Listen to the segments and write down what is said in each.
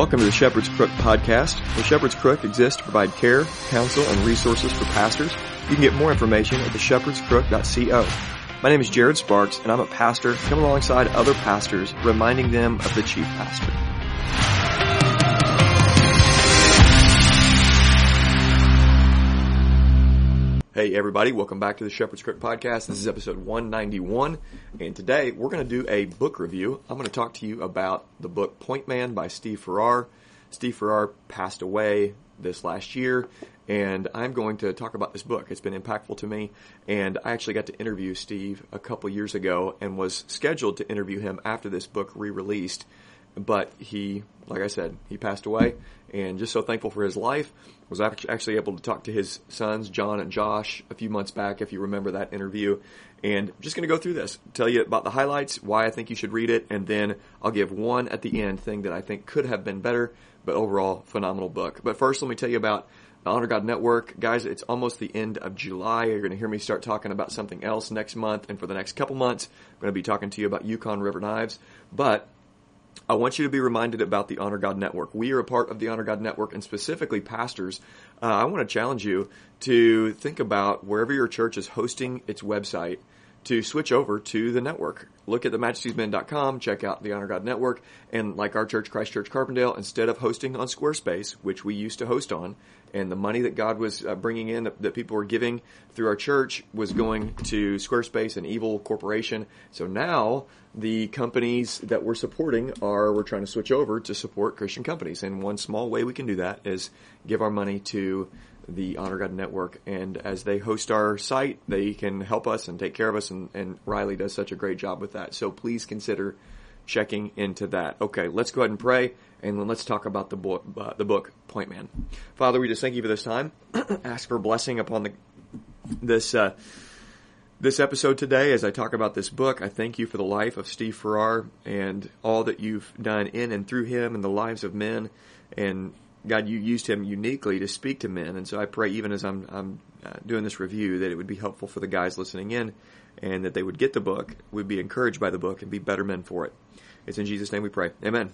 Welcome to the Shepherd's Crook podcast. The Shepherd's Crook exists to provide care, counsel, and resources for pastors. You can get more information at theshepherdscrook.co. My name is Jared Sparks, and I'm a pastor coming alongside other pastors, reminding them of the chief pastor. Hey everybody, welcome back to the Shepherd's Crook podcast. This is episode 191, and today we're going to do a book review. I'm going to talk to you about the book Point Man by Steve Farrar. Steve Farrar passed away this last year, and I'm going to talk about this book. It's been impactful to me, and I actually got to interview Steve a couple years ago and was scheduled to interview him after this book re-released, but he, like I said, he passed away, and just so thankful for his life. Was actually able to talk to his sons, John and Josh, a few months back, if you remember that interview. And I'm just going to go through this, tell you about the highlights, why I think you should read it, and then I'll give one at the end thing that I think could have been better, but overall, phenomenal book. But first, let me tell you about the Honor God Network. Guys, it's almost the end of July. You're going to hear me start talking about something else next month, and for the next couple months, I'm going to be talking to you about Yukon River Knives. But I want you to be reminded about the Honor God Network. We are a part of the Honor God Network, and specifically pastors. Uh, I want to challenge you to think about wherever your church is hosting its website to switch over to the network. Look at themajesties.men.com, check out the Honor God Network, and like our church, Christ Church Carbondale, instead of hosting on Squarespace, which we used to host on, and the money that God was uh, bringing in, that, that, people were giving through our church, was going to Squarespace, an evil corporation. So now the companies that we're supporting are we're trying to switch over to support Christian companies, and one small way we can do that is give our money to the Honor God Network. And as they host our site, they can help us and take care of us. And, and Riley does such a great job with that. So please consider checking into that. Okay, let's go ahead and pray, and then let's talk about the book, uh, the book Point Man. Father, we just thank you for this time. Ask for blessing upon the this uh, this episode today as I talk about this book. I thank you for the life of Steve Farrar and all that you've done in and through him and the lives of men. And God, you used him uniquely to speak to men, and so I pray even as I'm, I'm uh, doing this review that it would be helpful for the guys listening in, and that they would get the book, would be encouraged by the book, and be better men for it. It's in Jesus' name we pray. Amen.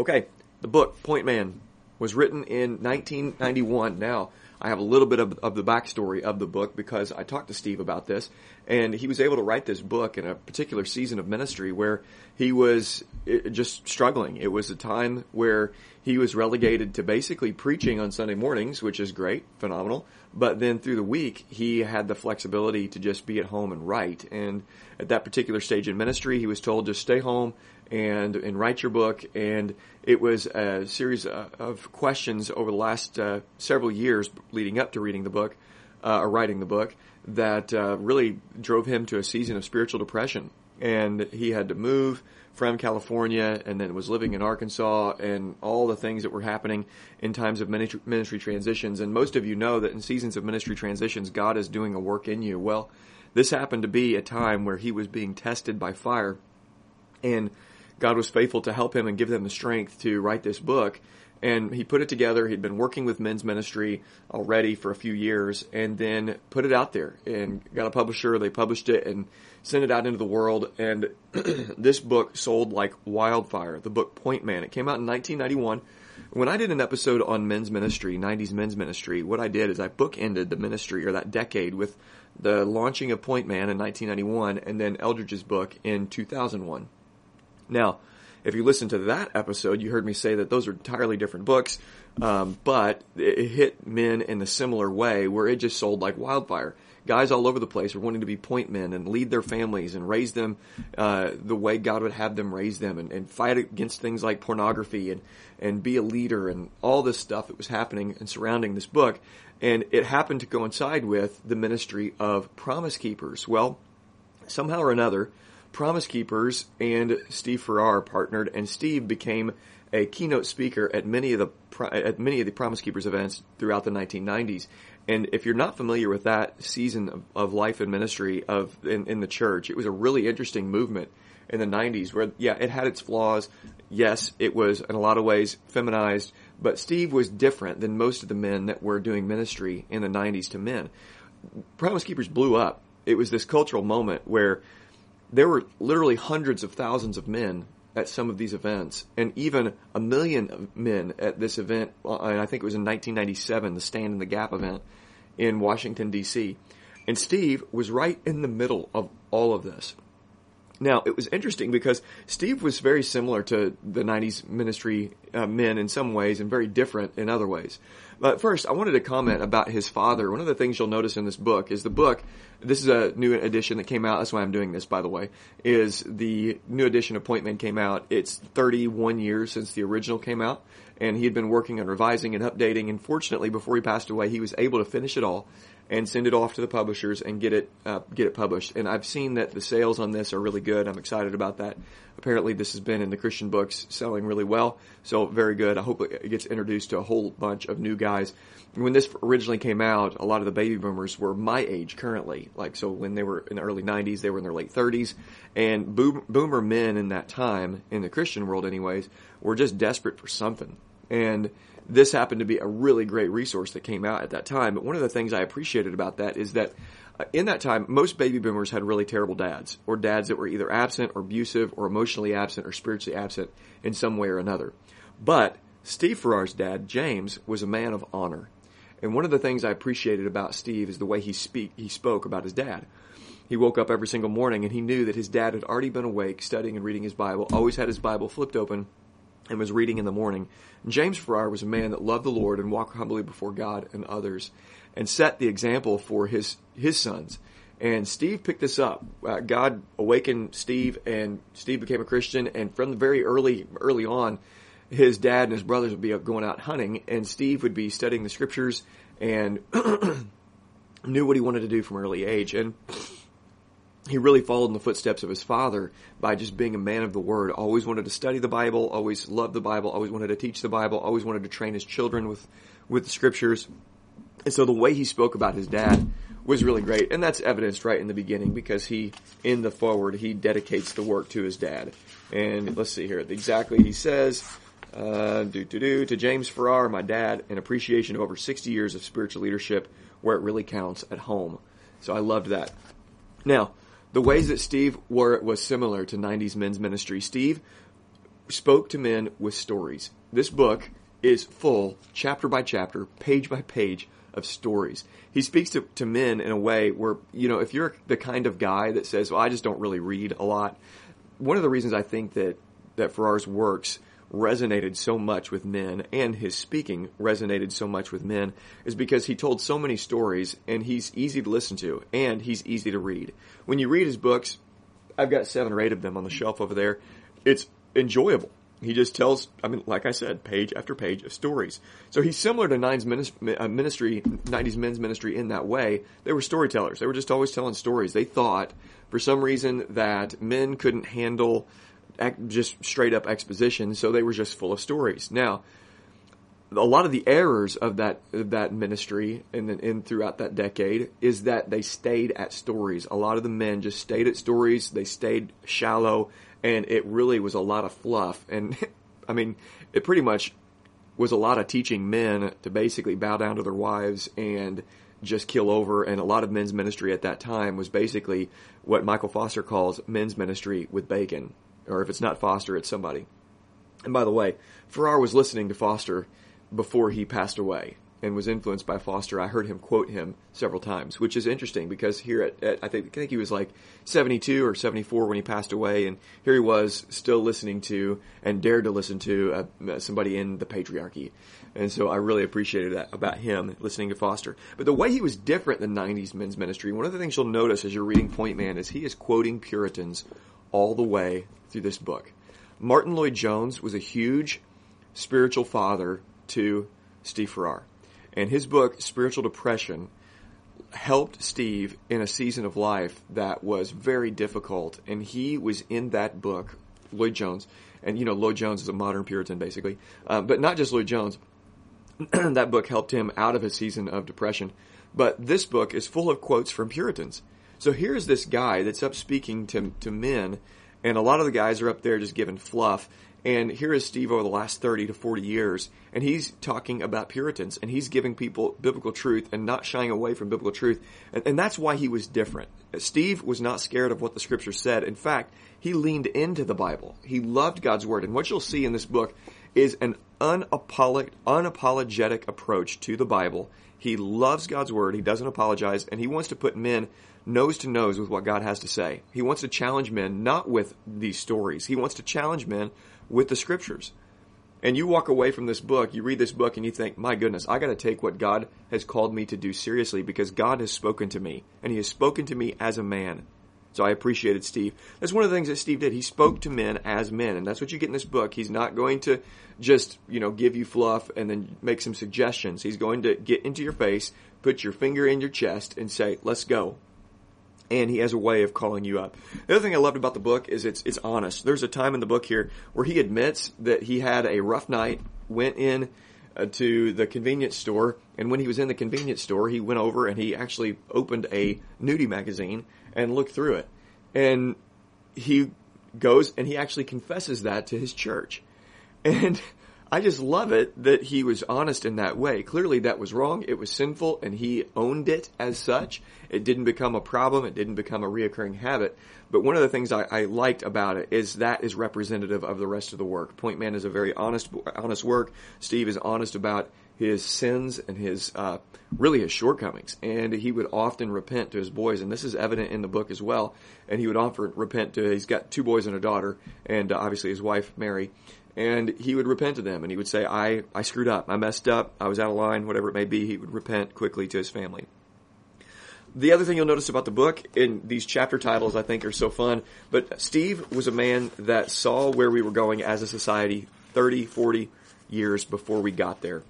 Okay, the book Point Man was written in 1991. Now I have a little bit of, of the backstory of the book because I talked to Steve about this, and he was able to write this book in a particular season of ministry where he was eh, just struggling. It was a time where he was relegated to basically preaching on Sunday mornings, which is great, phenomenal. But then through the week, he had the flexibility to just be at home and write. And at that particular stage in ministry, he was told just stay home and and write your book. And it was a series of questions over the last uh, several years leading up to reading the book uh, or writing the book that uh, really drove him to a season of spiritual depression. And he had to move from California and then was living in Arkansas and all the things that were happening in times of ministry, transitions. And most of you know that in seasons of ministry transitions, God is doing a work in you. Well, this happened to be a time where he was being tested by fire and God was faithful to help him and give them the strength to write this book. And he put it together. He'd been working with men's ministry already for a few years and then put it out there and got a publisher. They published it and sent it out into the world. And this book sold like wildfire. The book Point Man. It came out in 1991. When I did an episode on men's ministry, 90s men's ministry, what I did is I bookended the ministry or that decade with the launching of Point Man in 1991 and then Eldredge's book in 2001. Now, if you listen to that episode, you heard me say that those are entirely different books, um, but it hit men in a similar way where it just sold like wildfire. Guys all over the place were wanting to be point men and lead their families and raise them uh, the way God would have them raise them and, and fight against things like pornography and, and be a leader and all this stuff that was happening and surrounding this book. And it happened to coincide with the ministry of Promise Keepers. Well, somehow or another, Promise Keepers and Steve Farrar partnered, and Steve became a keynote speaker at many of the at many of the Promise Keepers events throughout the 1990s. And if you're not familiar with that season of, of life and ministry of in, in the church, it was a really interesting movement in the 90s where yeah, it had its flaws. Yes, it was in a lot of ways feminized, but Steve was different than most of the men that were doing ministry in the 90s to men. Promise Keepers blew up. It was this cultural moment where there were literally hundreds of thousands of men at some of these events, and even a million men at this event. uh, And I think it was in 1997, the Stand in the Gap event in Washington D.C. And Steve was right in the middle of all of this. Now, it was interesting because Steve was very similar to the 90s ministry uh, men in some ways and very different in other ways. But first, I wanted to comment about his father. One of the things you'll notice in this book is the book, this is a new edition that came out, that's why I'm doing this, by the way, is the new edition of came out. It's 31 years since the original came out, and he had been working on revising and updating, and fortunately, before he passed away, he was able to finish it all and send it off to the publishers and get it uh, get it published. And I've seen that the sales on this are really good. I'm excited about that. Apparently, this has been in the Christian books selling really well, so very good. I hope it gets introduced to a whole bunch of new guys. When this originally came out, a lot of the baby boomers were my age currently. Like so, when they were in the early '90s, they were in their late 30s, and boom, boomer men in that time in the Christian world, anyways, were just desperate for something. And this happened to be a really great resource that came out at that time. But one of the things I appreciated about that is that uh, in that time, most baby boomers had really terrible dads, or dads that were either absent or abusive or emotionally absent or spiritually absent in some way or another. But Steve Farrar's dad, James, was a man of honor. And one of the things I appreciated about Steve is the way he speak he spoke about his dad. He woke up every single morning and he knew that his dad had already been awake, studying and reading his Bible, always had his Bible flipped open, and was reading in the morning. James Farrar was a man that loved the Lord and walked humbly before God and others, and set the example for his his sons. And Steve picked this up. Uh, God awakened Steve, and Steve became a Christian. And from the very early early on, his dad and his brothers would be going out hunting, and Steve would be studying the scriptures and knew what he wanted to do from early age. And he really followed in the footsteps of his father by just being a man of the word. Always wanted to study the Bible, always loved the Bible, always wanted to teach the Bible, always wanted to train his children with, with the scriptures. And so the way he spoke about his dad was really great. And that's evidenced right in the beginning because he, in the foreword, he dedicates the work to his dad. And let's see here. Exactly, he says, uh, do, do, do, to James Farrar, my dad, an appreciation of over 60 years of spiritual leadership where it really counts at home. So I loved that. Now, the ways that Steve were was similar to 90s men's ministry. Steve spoke to men with stories. This book is full, chapter by chapter, page by page, of stories. He speaks to, to men in a way where, you know, if you're the kind of guy that says, well, I just don't really read a lot, one of the reasons I think that, that Farrar's works resonated so much with men and his speaking resonated so much with men is because he told so many stories and he's easy to listen to and he's easy to read. When you read his books, I've got seven or eight of them on the shelf over there. It's enjoyable. He just tells, I mean, like I said, page after page of stories. So he's similar to Nine's uh, ministry, 90s men's ministry in that way. They were storytellers. They were just always telling stories. They thought, for some reason, that men couldn't handle just straight up exposition, so they were just full of stories. Now, a lot of the errors of that of that ministry and in throughout that decade is that they stayed at stories. A lot of the men just stayed at stories. They stayed shallow, and it really was a lot of fluff. And I mean, it pretty much was a lot of teaching men to basically bow down to their wives and just kill over. And a lot of men's ministry at that time was basically what Michael Foster calls men's ministry with bacon or if it's not Foster, it's somebody. And by the way, Farrar was listening to Foster before he passed away and was influenced by Foster. I heard him quote him several times, which is interesting because here at, at I, think, I think he was like 72 or 74 when he passed away, and here he was still listening to and dared to listen to uh, somebody in the patriarchy. And so I really appreciated that about him listening to Foster. But the way he was different than 90s men's ministry, one of the things you'll notice as you're reading Point Man is he is quoting Puritans all the way through this book. Martyn Lloyd-Jones was a huge spiritual father to Steve Farrar. And his book, Spiritual Depression, helped Steve in a season of life that was very difficult. And he was in that book, Lloyd-Jones. And, you know, Lloyd-Jones is a modern Puritan, basically. Um, but not just Lloyd-Jones. that book helped him out of a season of depression. But this book is full of quotes from Puritans. So here's this guy that's up speaking to, to men and a lot of the guys are up there just giving fluff. And here is Steve over the last 30 to 40 years, and he's talking about Puritans, and he's giving people biblical truth and not shying away from biblical truth. And, and that's why he was different. Steve was not scared of what the scripture said. In fact, he leaned into the Bible. He loved God's word. And what you'll see in this book is an unapolog- unapologetic approach to the Bible. He loves God's word. He doesn't apologize, and he wants to put men nose to nose with what God has to say. He wants to challenge men not with these stories. He wants to challenge men with the scriptures. And you walk away from this book, you read this book and you think, my goodness, I got to take what God has called me to do seriously because God has spoken to me and he has spoken to me as a man. So I appreciated Steve. That's one of the things that Steve did. He spoke to men as men, and that's what you get in this book. He's not going to just, you know, give you fluff and then make some suggestions. He's going to get into your face, put your finger in your chest, and say, let's go and he has a way of calling you up. The other thing I loved about the book is it's it's honest. There's a time in the book here where he admits that he had a rough night, went in uh, to the convenience store, and when he was in the convenience store, he went over and he actually opened a nudie magazine and look through it. And he goes and he actually confesses that to his church. And I just love it that he was honest in that way. Clearly that was wrong. It was sinful and he owned it as such. It didn't become a problem. It didn't become a reoccurring habit. But one of the things I, I liked about it is that is representative of the rest of the work. Point Man is a very honest, honest work. Steve is honest about his sins and his uh, really his shortcomings, and he would often repent to his boys, and this is evident in the book as well. And he would often repent to he's got two boys and a daughter, and uh, obviously his wife Mary, and he would repent to them and he would say, I, I screwed up. I messed up. I was out of line, whatever it may be. He would repent quickly to his family. The other thing you'll notice about the book in these chapter titles I think are so fun, but Steve was a man that saw where we were going as a society 30, 40 years before we got there.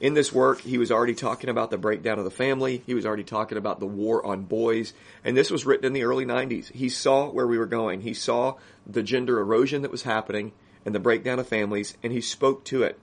In this work, he was already talking about the breakdown of the family. He was already talking about the war on boys. And this was written in the early 90s. He saw where we were going. He saw the gender erosion that was happening and the breakdown of families, and he spoke to it.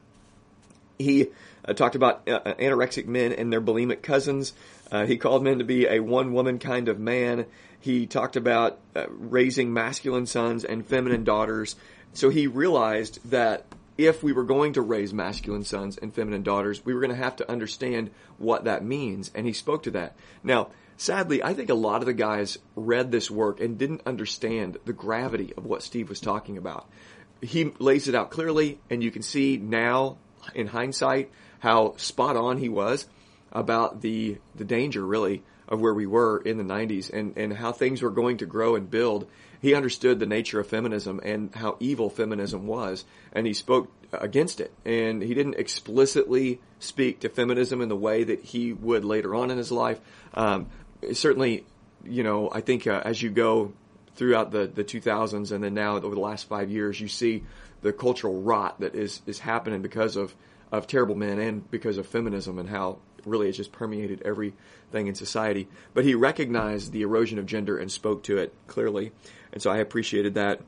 He uh, talked about uh, uh, anorexic men and their bulimic cousins. Uh, he called men to be a one woman kind of man. He talked about uh, raising masculine sons and feminine daughters. So he realized that if we were going to raise masculine sons and feminine daughters, we were going to have to understand what that means. And he spoke to that. Now, sadly, I think a lot of the guys read this work and didn't understand the gravity of what Steve was talking about he lays it out clearly, and you can see now in hindsight how spot on he was about the the danger really of where we were in the 90s and and how things were going to grow and build. He understood the nature of feminism and how evil feminism was, and he spoke against it. And he didn't explicitly speak to feminism in the way that he would later on in his life. Um, certainly, you know, I think uh, as you go throughout the, the 2000s and then now over the last five years, you see the cultural rot that is, is happening because of, of terrible men and because of feminism and how really it's just permeated everything in society. But he recognized the erosion of gender and spoke to it clearly. And so I appreciated that.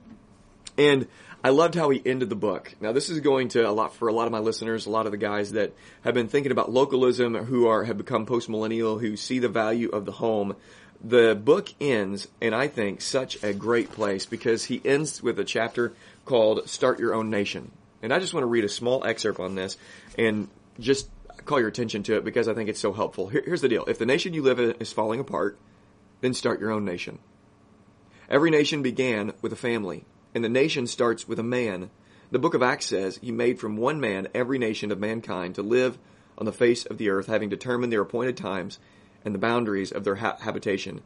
And I loved how he ended the book. Now this is going to a lot for a lot of my listeners, a lot of the guys that have been thinking about localism, who are have become post millennial, who see the value of the home the book ends in, I think, such a great place because he ends with a chapter called Start Your Own Nation. And I just want to read a small excerpt on this and just call your attention to it because I think it's so helpful. Here, here's the deal. If the nation you live in is falling apart, then start your own nation. Every nation began with a family, and the nation starts with a man. The book of Acts says he made from one man every nation of mankind to live on the face of the earth, having determined their appointed times and the boundaries of their ha- habitation.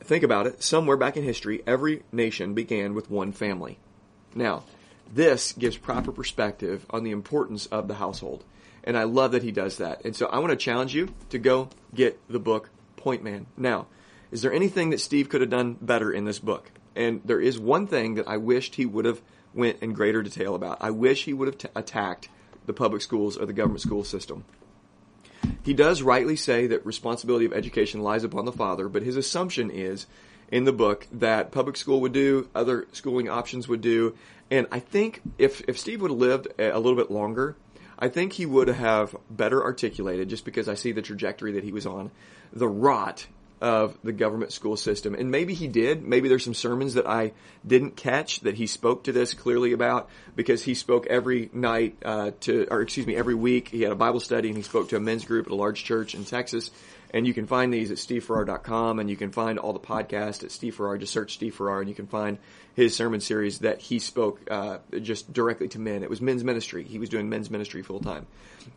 Think about it. Somewhere back in history, every nation began with one family. Now, this gives proper perspective on the importance of the household. And I love that he does that. And so I want to challenge you to go get the book Point Man. Now, is there anything that Steve could have done better in this book? And there is one thing that I wished he would have went in greater detail about. I wish he would have t- attacked the public schools or the government school system. He does rightly say that responsibility of education lies upon the father, but his assumption is in the book that public school would do, other schooling options would do, and I think if if Steve would have lived a little bit longer, I think he would have better articulated, just because I see the trajectory that he was on, the rot of the government school system. And maybe he did. Maybe there's some sermons that I didn't catch that he spoke to this clearly about because he spoke every night uh, to, or excuse me, every week. He had a Bible study and he spoke to a men's group at a large church in Texas. And you can find these at stevefarrar.com and you can find all the podcasts at Steve Farrar. Just search Steve and you can find his sermon series that he spoke uh, just directly to men. It was men's ministry. He was doing men's ministry full time.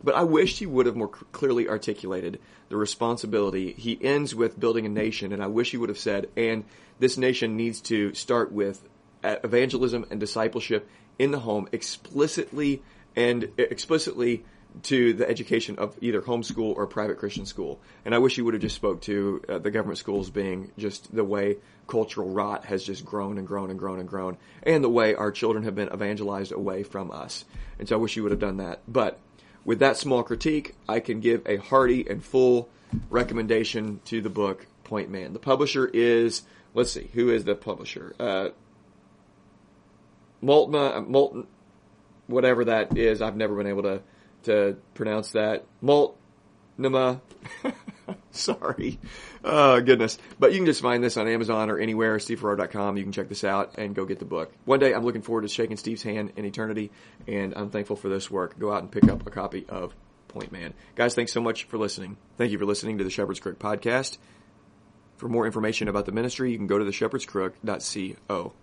But I wished he would have more clearly articulated the responsibility. He ends with building a nation, and I wish he would have said, and this nation needs to start with uh, evangelism and discipleship in the home explicitly and explicitly to the education of either homeschool or private Christian school. And I wish you would have just spoke to uh, the government schools being just the way cultural rot has just grown and grown and grown and grown, and the way our children have been evangelized away from us. And so I wish you would have done that. But with that small critique, I can give a hearty and full recommendation to the book Point Man. The publisher is, let's see, who is the publisher? Uh, Moltma, Molten, whatever that is. I've never been able to to pronounce that. Multnuma. Sorry. Oh, goodness. But you can just find this on Amazon or anywhere, stevefarrar.com. You can check this out and go get the book. One day I'm looking forward to shaking Steve's hand in eternity, and I'm thankful for this work. Go out and pick up a copy of Point Man. Guys, thanks so much for listening. Thank you for listening to the Shepherd's Crook podcast. For more information about the ministry, you can go to theshepherdscrook.co.